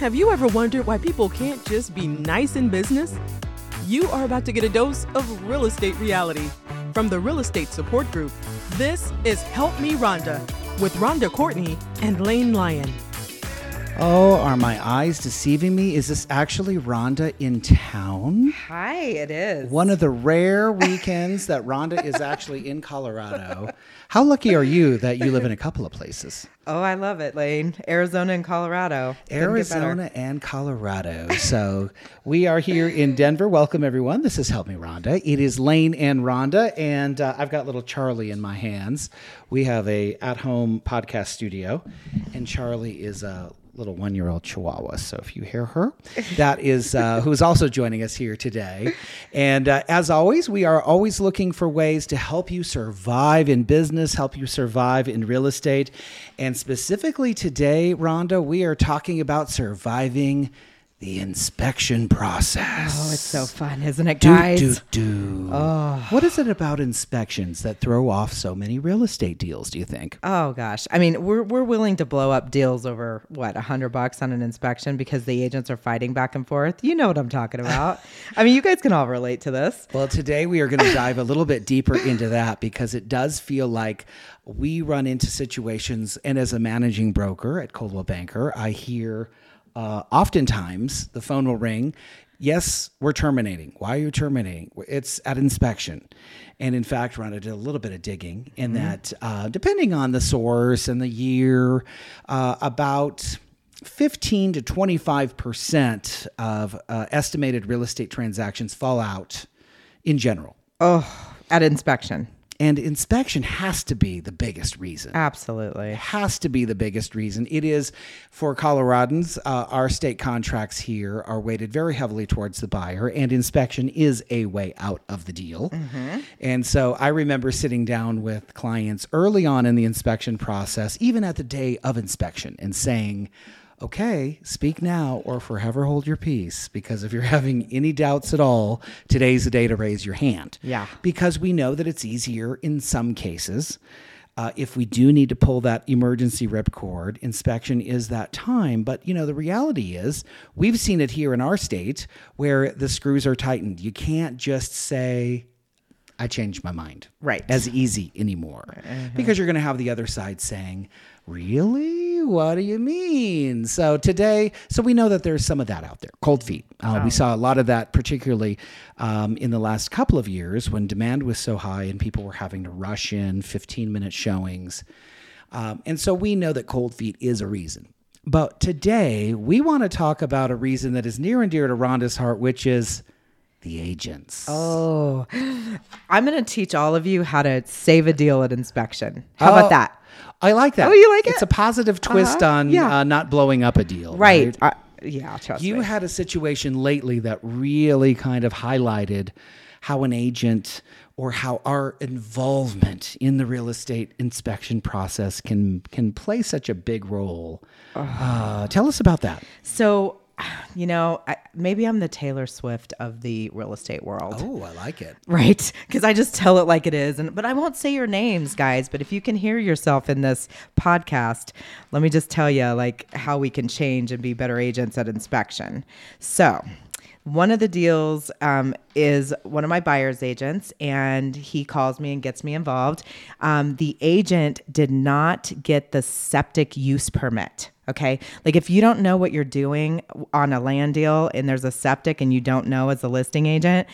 Have you ever wondered why people can't just be nice in business? You are about to get a dose of real estate reality from the Real Estate Support Group. This is Help Me Ronda with Ronda Courtney and Lane Lyon. Oh, are my eyes deceiving me? Is this actually Ronda in town? Hi, it is. One of the rare weekends that Ronda is actually in Colorado. How lucky are you that you live in a couple of places? Oh, I love it, Lane. Arizona and Colorado. Couldn't get better. Arizona and Colorado. So we are here in Denver. Welcome, everyone. This is Help Me Ronda. It is Lane and Ronda, and uh, I've got little Charlie in my hands. We have a at-home podcast studio, and Charlie is a little one-year-old Chihuahua. So if you hear her, that is uh, who is also joining us here today. And uh, as always, we are always looking for ways to help you survive in business, help you survive in real estate, and specifically today, Ronda, we are talking about surviving the inspection process. Oh, it's so fun, isn't it, guys? Do, do, do. What is it about inspections that throw off so many real estate deals, do you think? Oh gosh, I mean, we're we're willing to blow up deals over what a hundred bucks on an inspection because the agents are fighting back and forth. You know what I'm talking about. I mean, you guys can all relate to this. Well, today we are going to dive a little bit deeper into that because it does feel like we run into situations, and as a managing broker at Coldwell Banker, I hear uh, oftentimes the phone will ring. Yes, we're terminating. Why are you terminating? It's at inspection. And in fact, Ronda did a little bit of digging in that, uh, depending on the source and the year, uh, about 15 to 25% of uh, estimated real estate transactions fall out in general. Oh, at inspection, And inspection has to be the biggest reason. absolutely. Has to be the biggest reason. It is for Coloradans. Uh, our state contracts here are weighted very heavily towards the buyer, and inspection is a way out of the deal. And so I remember sitting down with clients early on in the inspection process, even at the day of inspection, and saying, okay, speak now or forever hold your peace. Because if you're having any doubts at all, today's the day to raise your hand. Yeah. Because we know that it's easier in some cases. Uh, if we do need to pull that emergency ripcord, inspection is that time. But you know, the reality is, we've seen it here in our state where the screws are tightened. You can't just say, I changed my mind. Right. As easy anymore. Because you're going to have the other side saying, Really? What do you mean? So today, so we know that there's some of that out there. Cold feet. Uh, We saw a lot of that, particularly um, in the last couple of years when demand was so high and people were having to rush in 15 minute showings. Um, and so we know that cold feet is a reason. But today, we want to talk about a reason that is near and dear to Ronda's heart, which is the agents. Oh, I'm going to teach all of you how to save a deal at inspection. How Oh, about that? I like that. Oh, you like it? It's a positive twist Uh-huh. on Yeah. uh, not blowing up a deal. Right. Uh, yeah, trust You me. had a situation lately that really kind of highlighted how an agent or how our involvement in the real estate inspection process can can play such a big role. Uh, tell us about that. So, you know, I, maybe I'm the Taylor Swift of the real estate world. Oh, I like it. Right, because I just tell it like it is, and but I won't say your names, guys. But if you can hear yourself in this podcast, let me just tell you like how we can change and be better agents at inspection. So, one of the deals um, is one of my buyer's agents, and he calls me and gets me involved. Um, the agent did not get the septic use permit. Okay. Like if you don't know what you're doing on a land deal and there's a septic and you don't know as a listing agent,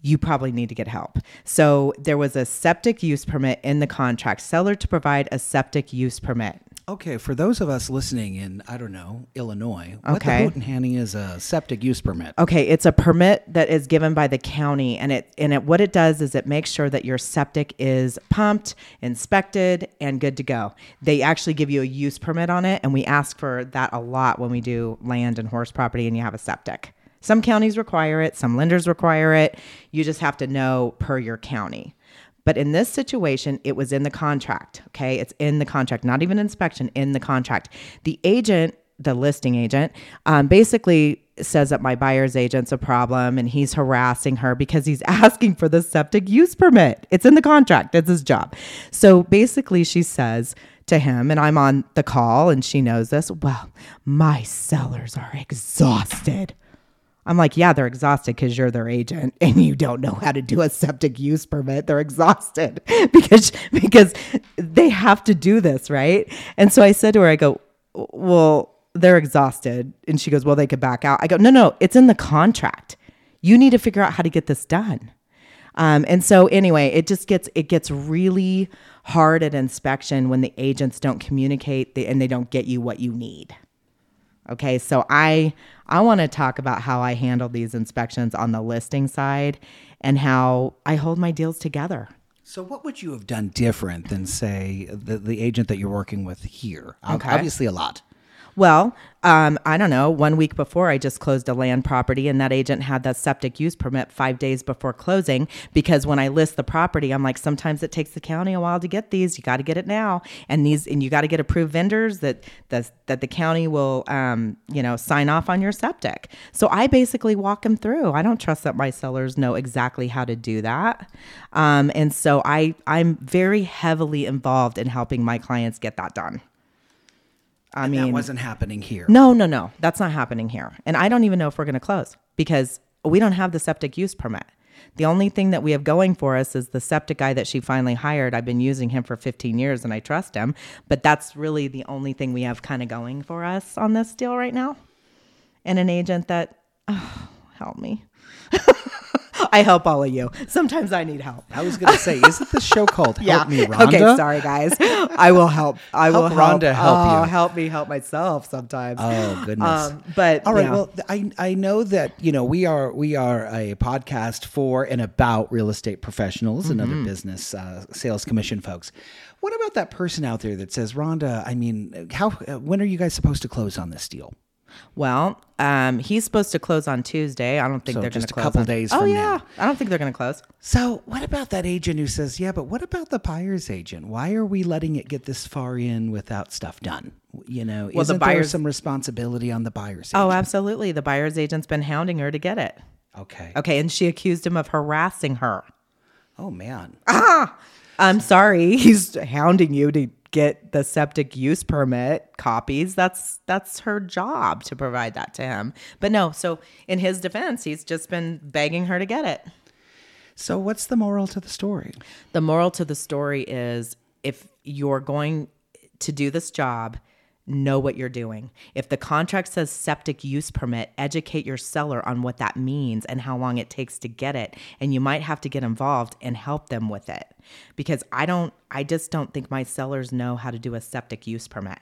you probably need to get help. So there was a septic use permit in the contract, seller to provide a septic use permit. Okay, for those of us listening in, I don't know, Illinois, what Okay. the hoot and handing is a septic use permit. Okay, it's a permit that is given by the county, and it and it what it does is it makes sure that your septic is pumped, inspected, and good to go. They actually give you a use permit on it, and we ask for that a lot when we do land and horse property, and you have a septic. Some counties require it, some lenders require it. You just have to know per your county. But in this situation, it was in the contract. Okay. It's in the contract, not even inspection, in the contract. The agent, the listing agent, um, basically says that my buyer's agent's a problem and he's harassing her because he's asking for the septic use permit. It's in the contract, it's his job. So basically, she says, to him and I'm on the call and she knows this. Well, my sellers are exhausted. I'm like, yeah, they're exhausted because you're their agent and you don't know how to do a septic use permit. They're exhausted because because they have to do this, right? And so I said to her, I go, well, they're exhausted, and she goes, well, they could back out. I go, no, no, it's in the contract. You need to figure out how to get this done. Um, and so anyway, it just gets it gets really hard at inspection when the agents don't communicate and they don't get you what you need. Okay, so I I want to talk about how I handle these inspections on the listing side and how I hold my deals together. So, what would you have done different than, say, the, the agent that you're working with here? Okay. Obviously, a lot. Well, um, I don't know. One week before, I just closed a land property, and that agent had that septic use permit five days before closing. Because when I list the property, I'm like, sometimes it takes the county a while to get these. You got to get it now, and these, and you got to get approved vendors that that that the county will, um, you know, sign off on your septic. So I basically walk them through. I don't trust that my sellers know exactly how to do that, um, and so I I'm very heavily involved in helping my clients get that done. I And mean, that wasn't happening here. no, no, no. That's not happening here. And I don't even know if we're going to close because we don't have the septic use permit. The only thing that we have going for us is the septic guy that she finally hired. I've been using him for 15 years and I trust him. But that's really the only thing we have kind of going for us on this deal right now. And an agent that, oh, help me. I help all of you. Sometimes I need help. I was going to say, isn't this show called Help Me, Ronda? Okay, sorry guys. I will help. I will Help help. Ronda help oh, you. help me help myself sometimes. Oh goodness. Um, but All right. yeah. Well, I I know that you know we are we are a podcast for and about real estate professionals and Mm-hmm. other business uh, sales commission folks. What about that person out there that says, Ronda? I mean, how when are you guys supposed to close on this deal? Well, um, he's supposed to close on Tuesday. I don't think So they're going just to a close. couple on- days Oh from yeah, now. I don't think they're going to close. So, what about that agent who says, "Yeah, but what about the buyer's agent? Why are we letting it get this far in without stuff done?" You know, the isn't there buyer's- some responsibility on the buyer's agent? Oh, absolutely. The buyer's agent's been hounding her to get it. okay. Okay, and she accused him of harassing her. Oh man. I'm sorry, he's hounding you to get the septic use permit copies. That's that's her job to provide that to him. But no, so in his defense, he's just been begging her to get it. So, what's the moral to the story? The moral to the story is if you're going to do this job, know what you're doing. If the contract says septic use permit, educate your seller on what that means and how long it takes to get it. And you might have to get involved and help them with it. Because I don't, I just don't think my sellers know how to do a septic use permit.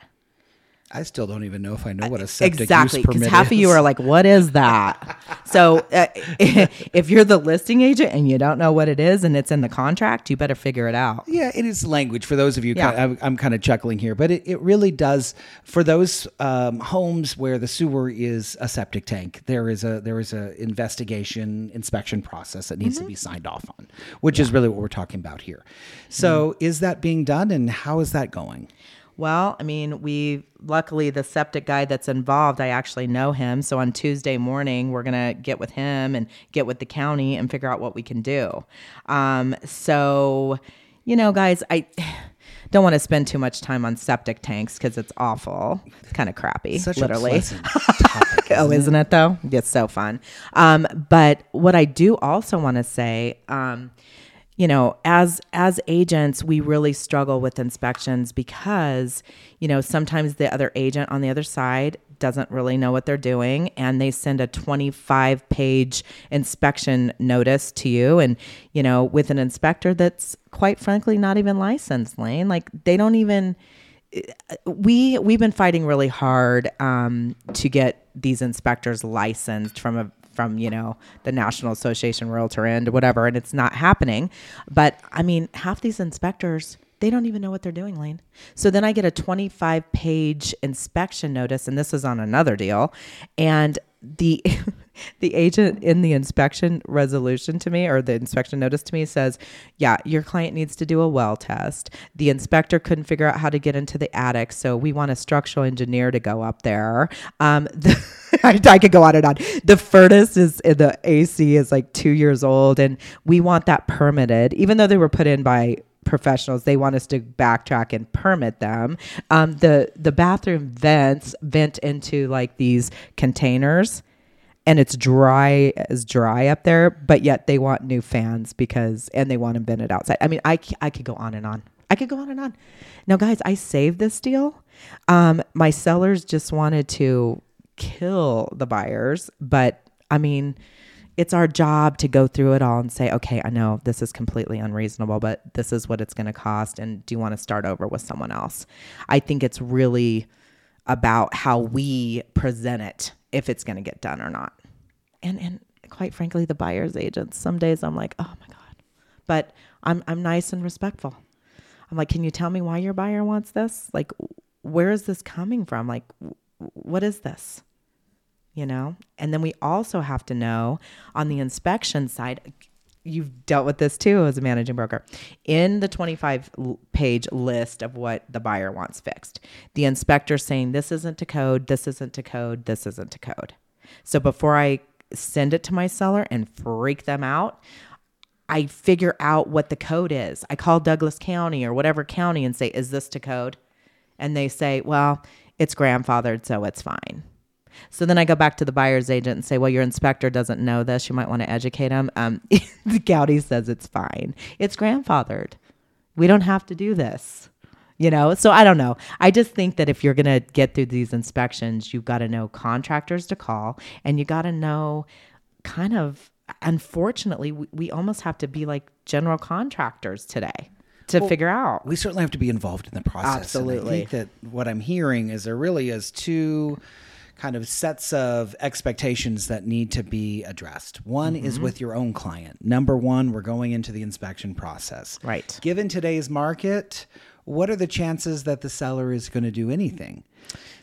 I still don't even know if I know what a septic exactly use because permit half of you are like what is that so uh, if you're the listing agent and you don't know what it is and it's in the contract you better figure it out Yeah, it is language for those of you. Yeah. I'm, I'm kind of chuckling here, but it, it really does for those um, homes where the sewer is a septic tank. There is a there is a investigation inspection process that needs to be signed off on, which is really what we're talking about here. So, is that being done, and how is that going? Well, I mean, we luckily the septic guy that's involved, I actually know him. So on Tuesday morning, we're gonna get with him and get with the county and figure out what we can do. Um, so, you know, guys, I don't want to spend too much time on septic tanks because it's awful. It's kind of crappy, Such literally. topic. oh, isn't it though? It's so fun. Um, but what I do also want to say, um, you know, as as agents, we really struggle with inspections because, you know, sometimes the other agent on the other side doesn't really know what they're doing and they send a 25 page inspection notice to you. And you know with an inspector that's quite frankly not even licensed lane like they don't even we we've been fighting really hard um, to get these inspectors licensed from a from you know the National Association Realtor and whatever, and it's not happening. But I mean, half these inspectors they don't even know what they're doing, Lane. So then I get a 25 page inspection notice, and this is on another deal, and the the agent in the inspection resolution to me or the inspection notice to me says, "Yeah, your client needs to do a well test. The inspector couldn't figure out how to get into the attic, so we want a structural engineer to go up there." Um, the, I, I could go on and on. The furnace is the AC is like two years old, and we want that permitted, even though they were put in by professionals. They want us to backtrack and permit them. Um, the the bathroom vents vent into like these containers, and it's dry as dry up there. But yet they want new fans because and they want to them vented outside. I mean, I, I could go on and on. I could go on and on. Now, guys, I saved this deal. Um, my sellers just wanted to kill the buyers, but I mean, it's our job to go through it all and say, okay, I know this is completely unreasonable, but this is what it's going to cost. And do you want to start over with someone else? I think it's really about how we present it, if it's going to get done or not. And, and quite frankly, the buyer's agents, some days I'm like, oh my God. But I'm, I'm nice and respectful. I'm like, can you tell me why your buyer wants this? Like, where is this coming from? Like, what is this? You know? And then we also have to know on the inspection side, you've dealt with this too as a managing broker. In the 25 page list of what the buyer wants fixed, the inspector saying, this isn't to code, this isn't to code, this isn't to code. So before I send it to my seller and freak them out, I figure out what the code is. I call Douglas County or whatever county and say, Is this to code? And they say, Well, it's grandfathered, so it's fine. So then I go back to the buyer's agent and say, Well, your inspector doesn't know this. You might want to educate him. Um, the county says it's fine, it's grandfathered. We don't have to do this. You know, so I don't know. I just think that if you're going to get through these inspections, you've got to know contractors to call and you got to know kind of unfortunately, we, we almost have to be like general contractors today to well, figure out. We certainly have to be involved in the process. Absolutely. And I think that what I'm hearing is there really is two kind of sets of expectations that need to be addressed. One mm-hmm. is with your own client. Number one, we're going into the inspection process. Right. Given today's market, what are the chances that the seller is going to do anything?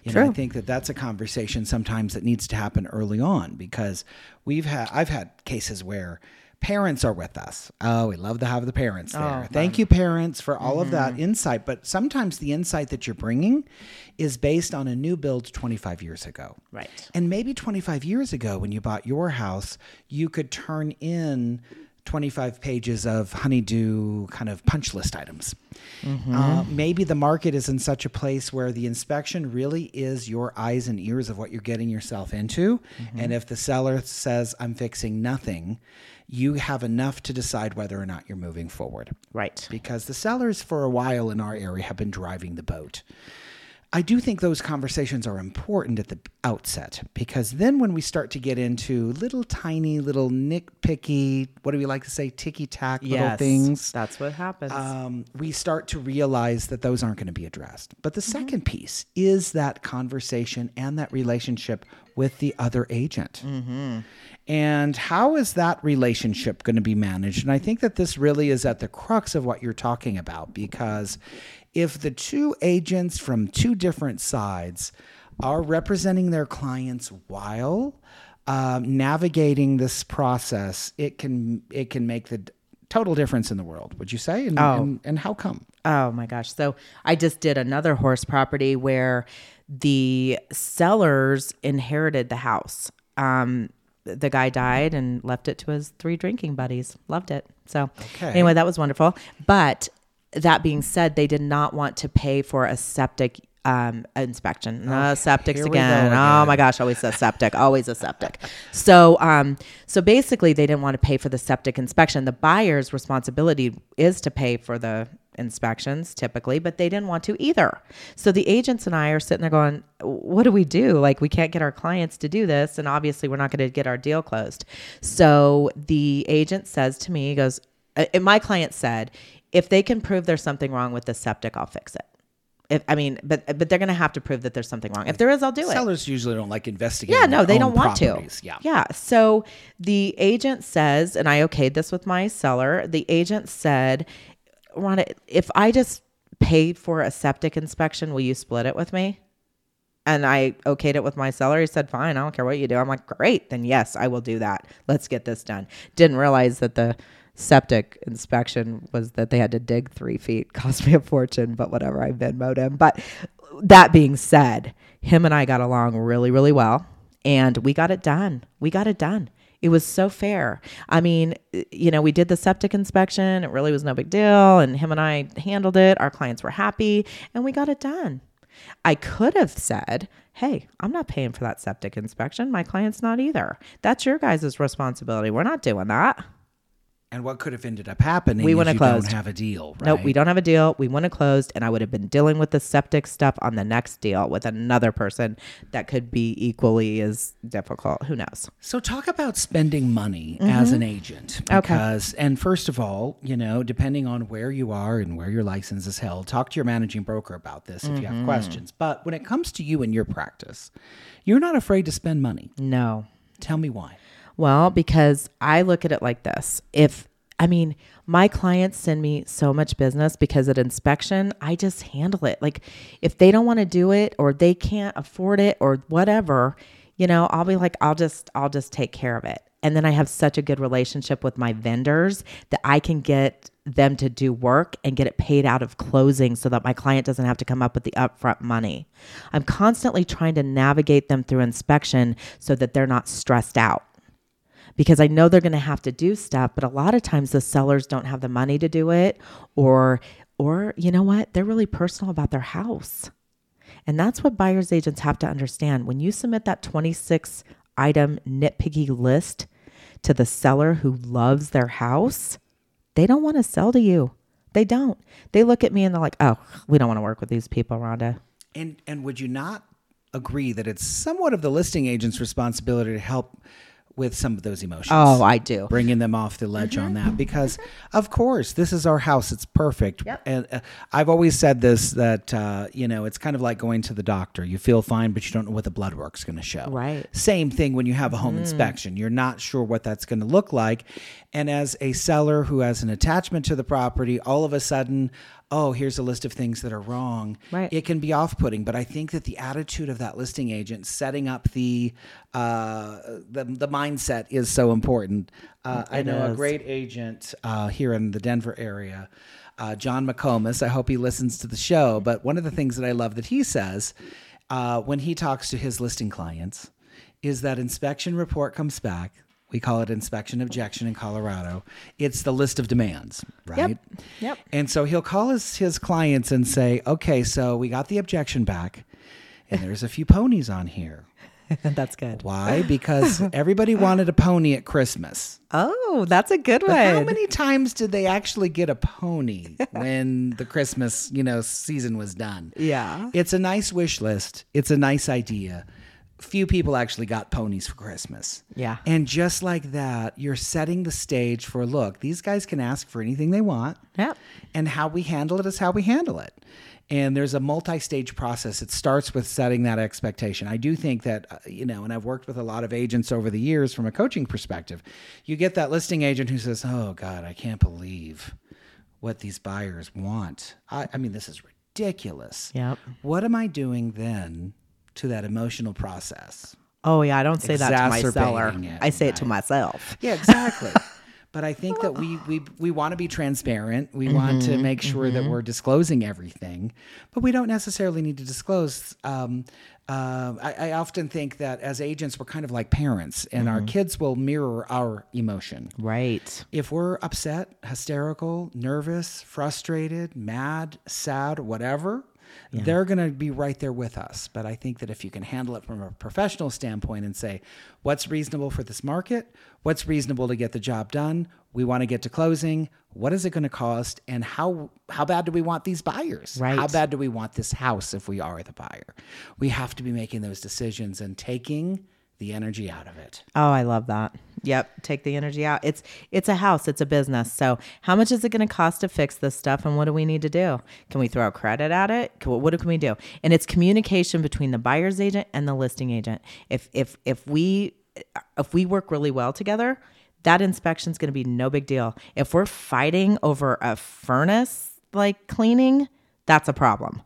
You True. know, I think that that's a conversation sometimes that needs to happen early on because we've had I've had cases where parents are with us. Oh, we love to have the parents there. Oh, Thank you, parents, for all mm-hmm. of that mm-hmm. insight. But sometimes the insight that you're bringing is based on a new build 25 years ago. Right. And maybe 25 years ago, when you bought your house, you could turn in 25 pages of honeydew kind of punch list items. Mm-hmm. Uh, maybe the market is in such a place where the inspection really is your eyes and ears of what you're getting yourself into. Mm-hmm. And if the seller says, I'm fixing nothing, you have enough to decide whether or not you're moving forward. Right. Because the sellers, for a while in our area, have been driving the boat. I do think those conversations are important at the outset because then when we start to get into little tiny, little nitpicky, what do we like to say, ticky tack yes, little things? That's what happens. Um, we start to realize that those aren't going to be addressed. But the mm-hmm. second piece is that conversation and that relationship with the other agent. Mm-hmm. And how is that relationship going to be managed? And I think that this really is at the crux of what you're talking about because if the two agents from two different sides are representing their clients while um, navigating this process, it can it can make the total difference in the world. Would you say? And, oh. and, and how come? Oh my gosh! So I just did another horse property where the sellers inherited the house. Um, the guy died and left it to his three drinking buddies. Loved it. So okay. anyway, that was wonderful. But that being said, they did not want to pay for a septic um, inspection. No, okay, septics again. again. Oh my gosh, always a septic, always a septic. So, um, so basically, they didn't want to pay for the septic inspection. The buyer's responsibility is to pay for the inspections typically, but they didn't want to either. So the agents and I are sitting there going, what do we do? Like, we can't get our clients to do this. And obviously, we're not going to get our deal closed. So the agent says to me, he goes, uh, my client said, if they can prove there's something wrong with the septic, I'll fix it. If, I mean, but but they're going to have to prove that there's something wrong. If there is, I'll do Sellers it. Sellers usually don't like investigating. Yeah, no, they don't want properties. to. Yeah, yeah. So the agent says, and I okayed this with my seller. The agent said, "Ronda, if I just paid for a septic inspection, will you split it with me?" And I okayed it with my seller. He said, "Fine, I don't care what you do." I'm like, "Great, then yes, I will do that. Let's get this done." Didn't realize that the septic inspection was that they had to dig three feet. Cost me a fortune, but whatever. I Venmoed him. But that being said, him and I got along really, really well, and we got it done. We got it done. It was so fair. I mean, you know, we did the septic inspection. It really was no big deal. And him and I handled it. Our clients were happy and we got it done. I could have said, hey, I'm not paying for that septic inspection. My client's not either. That's your guys' responsibility. We're not doing that. And what could have ended up happening We is wouldn't you have closed. don't have a deal, right? Nope, we don't have a deal. We wouldn't have closed, and I would have been dealing with the septic stuff on the next deal with another person that could be equally as difficult. Who knows? So talk about spending money as an agent. Mm-hmm. Okay. Because and first of all, you know, depending on where you are and where your license is held, talk to your managing broker about this if you Mm-hmm. have questions. But when it comes to you and your practice, you're not afraid to spend money. No. Tell me why. Well, because I look at it like this. If I mean, my clients send me so much business because at inspection, I just handle it. Like if they don't want to do it or they can't afford it or whatever, you know, I'll be like I'll just I'll just take care of it. And then I have such a good relationship with my vendors that I can get them to do work and get it paid out of closing so that my client doesn't have to come up with the upfront money. I'm constantly trying to navigate them through inspection so that they're not stressed out because I know they're going to have to do stuff, but a lot of times the sellers don't have the money to do it or or you know what? They're really personal about their house. And that's what buyers agents have to understand. When you submit that 26 item nitpicky list to the seller who loves their house, they don't want to sell to you. They don't. They look at me and they're like, "Oh, we don't want to work with these people, Ronda." And and would you not agree that it's somewhat of the listing agent's responsibility to help with some of those emotions? Oh, I do. bringing them off the ledge on Mm-hmm. that because of course this is our house it's perfect Yep. and uh, i've always said this that uh, you know it's kind of like going to the doctor you feel fine but you don't know what the blood work's going to show Right. same thing when you have a home Mm. inspection you're not sure what that's going to look like and as a seller who has an attachment to the property all of a sudden oh here's a list of things that are wrong. Right. it can be off-putting but i think that the attitude of that listing agent setting up the uh, the, the mindset is so important. Uh, i know a great agent uh, here in the denver area uh, john mccomas. I hope he listens to the show but one of the things that i love that he says uh, when he talks to his listing clients is that inspection report comes back we call it inspection objection in colorado it's the list of demands right Yep. yep. and so he'll call his, his clients and say, okay, so we got the objection back, and there's a few ponies on here. That's good. Why? Because everybody wanted a pony at Christmas. Oh, that's a good But how many times did they actually get a pony when the Christmas, you know, season was done? Yeah. It's a nice wish list. It's a nice idea. Few people actually got ponies for Christmas. Yeah. And just like that, you're setting the stage for look, these guys can ask for anything they want. Yep. And how we handle it is how we handle it. And there's a multi stage process. It starts with setting that expectation. I do think that, uh, you know, and I've worked with a lot of agents over the years from a coaching perspective. You get that listing agent who says, Oh, God, I can't believe what these buyers want. I, I mean, this is ridiculous. Yep. What am I doing then to that emotional process? Oh yeah, I don't say that to my seller. It, I say it to myself. Yeah, exactly. but I think that we we we want to be transparent. We want Mm-hmm, to make sure that we're disclosing everything, but we don't necessarily need to disclose. Um, uh, I, I often think that as agents, we're kind of like parents, and Mm-hmm. our kids will mirror our emotion. Right. If we're upset, hysterical, nervous, frustrated, mad, sad, whatever, they're going to be right there with us. But I think that if you can handle it from a professional standpoint and say, what's reasonable for this market? What's reasonable to get the job done? We want to get to closing. What is it going to cost? And how how bad do we want these buyers? Right. How bad do we want this house if we are the buyer? We have to be making those decisions and taking the energy out of it. Oh, I love that. Yep, take the energy out. It's it's a house, it's a business. So, how much is it going to cost to fix this stuff and what do we need to do? Can we throw credit at it? Can, what can we do? And it's communication between the buyer's agent and the listing agent. If if if we if we work really well together, that inspection is going to be no big deal. If we're fighting over a furnace like cleaning, that's a problem.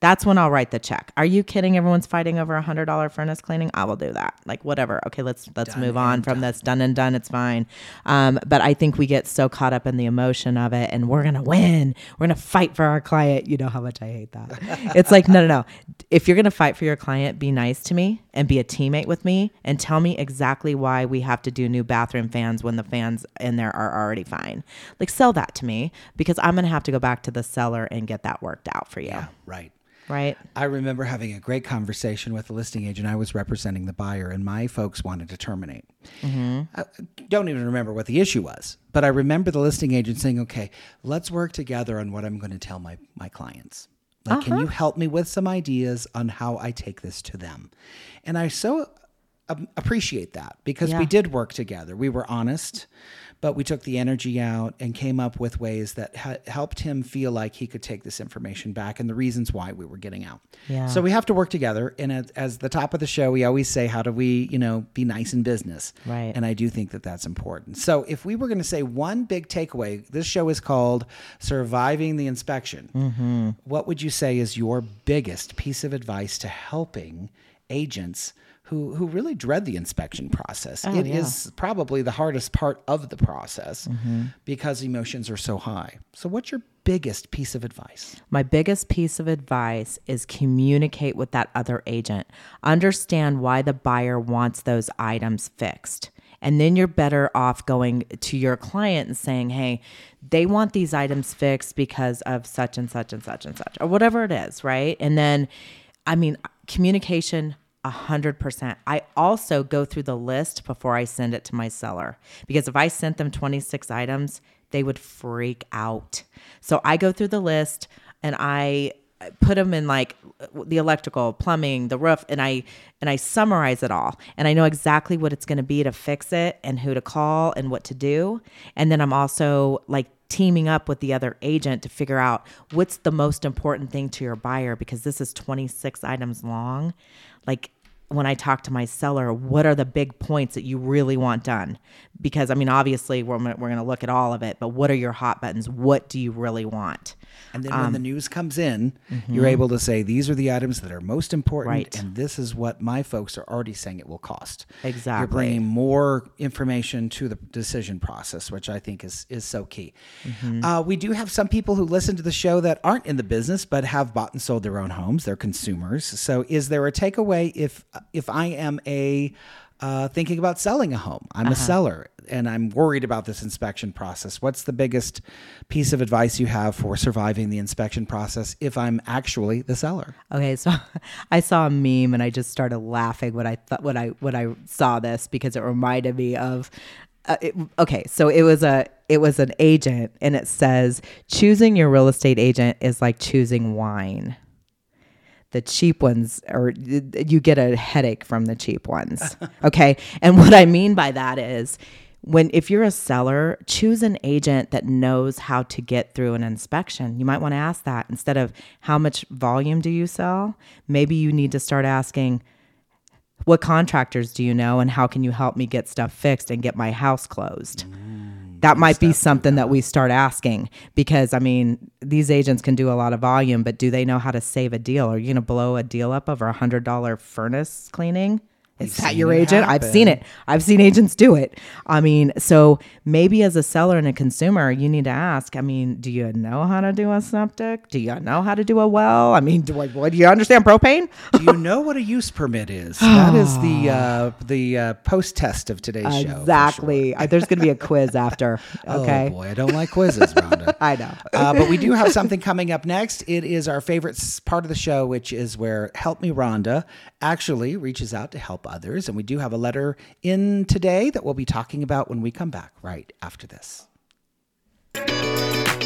That's when I'll write the check. Are you kidding? Everyone's fighting over a hundred dollar furnace cleaning. I will do that. Like whatever. Okay, let's let's move on from this. Done and done. It's fine. Um, but I think we get so caught up in the emotion of it, and we're gonna win. We're gonna fight for our client. You know how much I hate that. it's like no, no, no. If you're gonna fight for your client, be nice to me and be a teammate with me, and tell me exactly why we have to do new bathroom fans when the fans in there are already fine. Like sell that to me because I'm gonna have to go back to the seller and get that worked out for you. Yeah, Right. Right. I remember having a great conversation with a listing agent. I was representing the buyer, and my folks wanted to terminate. Mm-hmm. I don't even remember what the issue was, but I remember the listing agent saying, "Okay, let's work together on what I'm going to tell my my clients. Like, can you Uh-huh. help me with some ideas on how I take this to them?" And I so um, appreciate that because we did work together. We were honest, but we took the energy out and came up with ways that ha- helped him feel like he could take this information back and the reasons why we were getting out. Yeah. So we have to work together. And as, as the top of the show, we always say, how do we, you know, be nice in business? Right. And I do think that that's important. So if we were going to say one big takeaway, this show is called Surviving the Inspection. Mm-hmm. What would you say is your biggest piece of advice to helping agents? Who, who really dread the inspection process. Oh, it is yeah. probably the hardest part of the process mm-hmm. because emotions are so high. So, what's your biggest piece of advice? My biggest piece of advice is communicate with that other agent. Understand why the buyer wants those items fixed. And then you're better off going to your client and saying, hey, they want these items fixed because of such and such and such and such, or whatever it is, right? And then, I mean, communication. A hundred percent. I also go through the list before I send it to my seller because if I sent them 26 items, they would freak out. So I go through the list and I put them in like the electrical, plumbing, the roof, and I and I summarize it all. And I know exactly what it's going to be to fix it and who to call and what to do. And then I'm also like teaming up with the other agent to figure out what's the most important thing to your buyer because this is 26 items long. Like when I talk to my seller, what are the big points that you really want done? Because I mean, obviously, we're, we're going to look at all of it, but what are your hot buttons? What do you really want? And then when the um, news comes in, mm-hmm. you're able to say, these are the items that are most important, Right. and this is what my folks are already saying it will cost. Exactly. You're bringing more information to the decision process, which I think is, is so key. Mm-hmm. Uh, we do have some people who listen to the show that aren't in the business, but have bought and sold their own homes. They're consumers. So is there a takeaway if, if I am a uh, thinking about selling a home. I'm a seller and I'm worried about this inspection process. What's the biggest piece of advice you have for surviving the inspection process if I'm actually the seller? Okay, so I saw a meme and I just started laughing when I thought when I when I saw this because it reminded me of. Uh, it, okay, so it was a it was an agent and it says choosing your real estate agent is like choosing wine. The cheap ones, or you get a headache from the cheap ones. Okay, and what I mean by that is when if you're a seller, choose an agent that knows how to get through an inspection. You might want to ask that instead of how much volume do you sell? Maybe you need to start asking what contractors do you know and how can you help me get stuff fixed and get my house closed? Mm. That might be something that we start asking because I mean, these agents can do a lot of volume, but do they know how to save a deal? Are you going to blow a deal up over a hundred dollar furnace cleaning? Is that your agent? I've seen it. I've seen agents do it. I mean, so maybe as a seller and a consumer, you need to ask. I mean, do you know how to do a septic? Do you know how to do a well? I mean, do I, what, do you understand propane? Do you know what a use permit is? that is the uh, the uh, post test of today's show. sure. Exactly. Uh, There's going to be a quiz after. Okay. Oh boy, I don't like quizzes, Ronda. I know. uh, but we do have something coming up next. It is our favorite part of the show, which is where Help Me Ronda actually reaches out to help others. And we do have a letter in today that we'll be talking about when we come back right after this.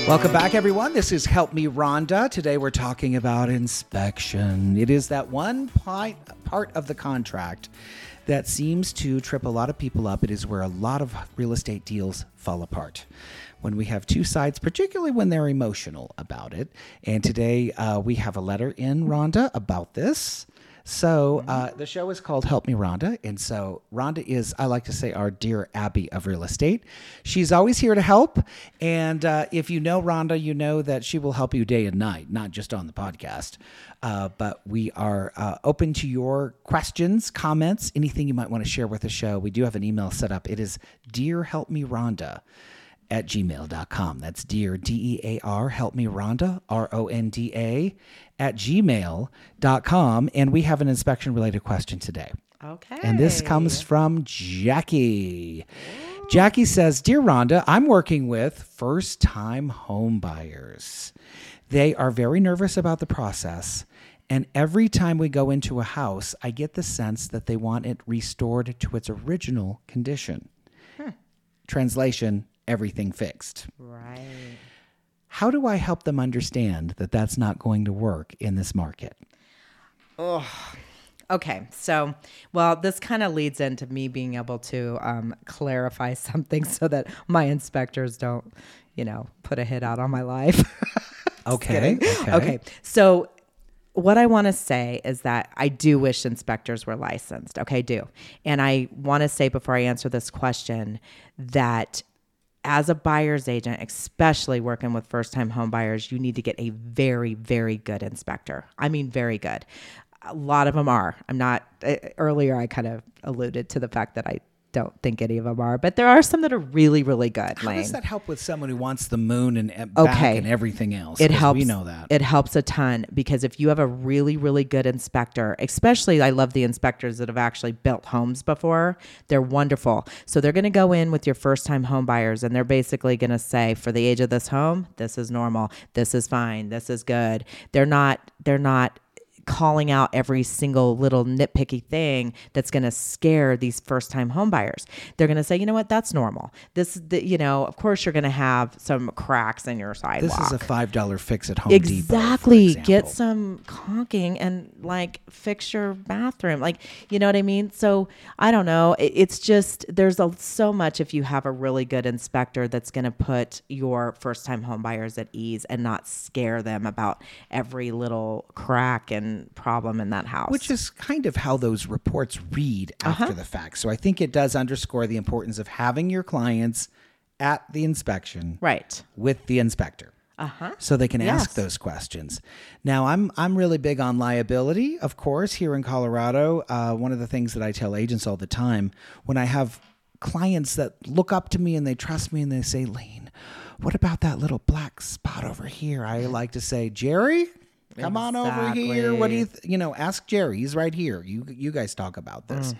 Welcome back, everyone. This is Help Me Ronda. Today we're talking about inspection. It is that one part of the contract that seems to trip a lot of people up. It is where a lot of real estate deals fall apart. When we have two sides, particularly when they're emotional about it. And today uh, we have a letter in, Ronda, about this So uh, the show is called Help Me Ronda. And so Ronda is, I like to say, our dear Abby of real estate. She's always here to help. And uh, if you know Ronda, you know that she will help you day and night, not just on the podcast. Uh, but we are uh, open to your questions, comments, anything you might want to share with the show. We do have an email set up. It is Dear Help Me Ronda at gmail.com. That's dear, D E A R, help me Ronda, R O N D A, at gmail.com. And we have an inspection related question today. Okay. And this comes from Jackie. Jackie says, Dear Ronda, I'm working with first time home buyers. They are very nervous about the process. And every time we go into a house, I get the sense that they want it restored to its original condition. Translation everything fixed. Right. How do I help them understand that that's not going to work in this market? Oh, okay, so well, this kind of leads into me being able to um, clarify something so that my inspectors don't, you know, put a hit out on my life. Okay. Okay. okay, so what I want to say is that I do wish inspectors were licensed. Okay, I do. And I want to say before I answer this question that as a buyer's agent, especially working with first time home buyers, you need to get a very, very good inspector. I mean, very good. A lot of them are. I'm not, uh, earlier I kind of alluded to the fact that I don't think any of them are, but there are some that are really, really good. How Lane. does that help with someone who wants the moon and back Okay. and everything else? It helps. We know that. It helps a ton because if you have a really, really good inspector, especially I love the inspectors that have actually built homes before, they're wonderful. So they're going to go in with your first time home buyers and they're basically going to say, for the age of this home, this is normal, this is fine, this is good. They're not, they're not calling out every single little nitpicky thing that's going to scare these first time homebuyers. They're going to say, you know what, that's normal. This, the, you know, of course you're going to have some cracks in your sidewalk. this is a five dollar fix at Home Depot. Exactly. Get some caulking and like fix your bathroom. Like, you know what I mean? So I don't know. It, it's just there's a, so much if you have a really good inspector that's going to put your first time homebuyers at ease and not scare them about every little crack and problem in that house. Which is kind of how those reports read after Uh-huh. the fact. So I think it does underscore the importance of having your clients at the inspection right. with the inspector. Uh-huh. So they can ask those questions. Now, I'm I'm really big on liability, of course. Here in Colorado, uh, one of the things that I tell agents all the time when I have clients that look up to me and they trust me and they say, "Lane, what about that little black spot over here?" I like to say, "Jerry, come on over here. What do you, th-? you know? Ask Jerry. He's right here. You you guys talk about this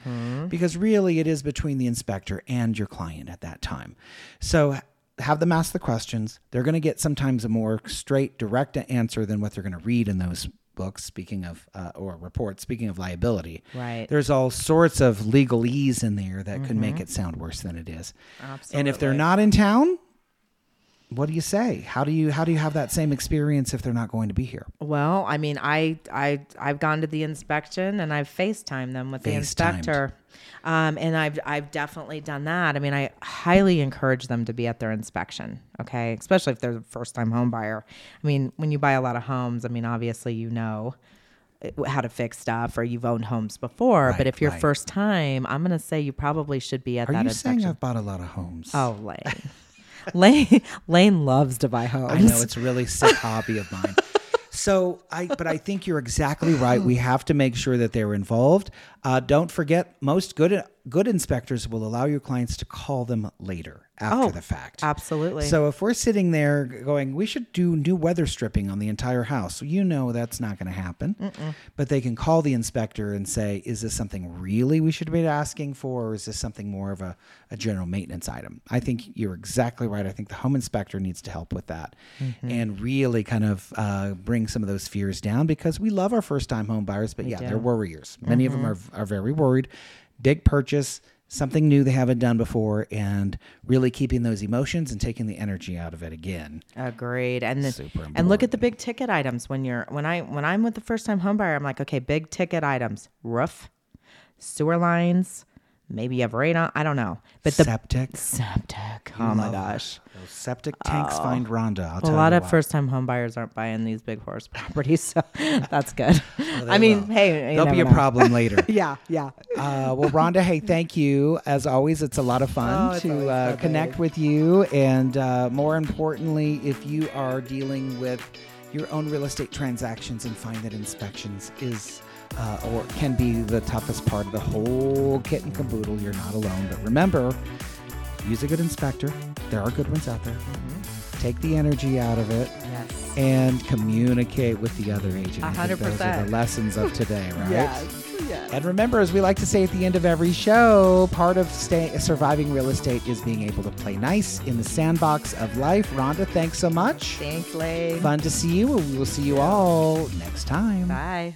because really it is between the inspector and your client at that time. So have them ask the questions. They're going to get sometimes a more straight, direct answer than what they're going to read in those books. Speaking of uh, or reports. Speaking of liability, Right. There's all sorts of legalese in there that could make it sound worse than it is. Absolutely. And if they're not in town, what do you say? How do you how do you have that same experience if they're not going to be here? Well, I mean, I I I've gone to the inspection and I've FaceTimed them with the FaceTimed. inspector, um, and I've I've definitely done that. I mean, I highly encourage them to be at their inspection. Okay, especially if they're a first time home buyer. I mean, when you buy a lot of homes, I mean, obviously you know uh, how to fix stuff or you've owned homes before. Right, but if you're right. first time, I'm gonna say you probably should be at Are that you inspection. saying I've bought a lot of homes? oh, Lane. Lane Lane loves to buy homes. I know it's a really sick hobby of mine. So I, but I think you're exactly right. We have to make sure that they're involved. Uh, don't forget, most good good inspectors will allow your clients to call them later after Oh, the fact. absolutely. So if we're sitting there going, we should do new weather stripping on the entire house, you know that's not going to happen. But they can call the inspector and say, is this something really we should be asking for, or is this something more of a, a general maintenance item? I think you're exactly right. I think the home inspector needs to help with that and really kind of uh, bring some of those fears down because we love our first time home buyers, but yeah, do. they're worriers. Many of them are, are very worried. Big purchase, something new they haven't done before, and really keeping those emotions and taking the energy out of it again. Agreed. And the, Super and look at the big ticket items when you're when I when I'm with the first time home buyer, I'm like, okay, big ticket items. Roof, sewer lines, maybe you have radon, I don't know. But the Septic. septic. Heck. Oh my love gosh. Those septic tanks find Ronda. I'll Well, tell a lot you of what. first time home buyers aren't buying these big horse properties, so that's good. I mean, will. hey, you There'll be a know. problem later. Yeah, yeah. Uh, well, Ronda, hey, thank you. As always, it's a lot of Oh, fun it's always to uh, fun, connect with you. And uh, more importantly, if you are dealing with your own real estate transactions and find that inspections is uh, or can be the toughest part of the whole kit and caboodle, you're not alone. But remember, use a good inspector. There are good ones out there. Mm-hmm. Take the energy out of it Yes. and communicate with the other agent. I A think hundred Those are the lessons of today, right? Yes. Yes. And remember, as we like to say at the end of every show, part of stay, surviving real estate is being able to play nice in the sandbox of life. Ronda, thanks so much. Thanks, Lane. Fun to see you. We will see you all next time. Bye.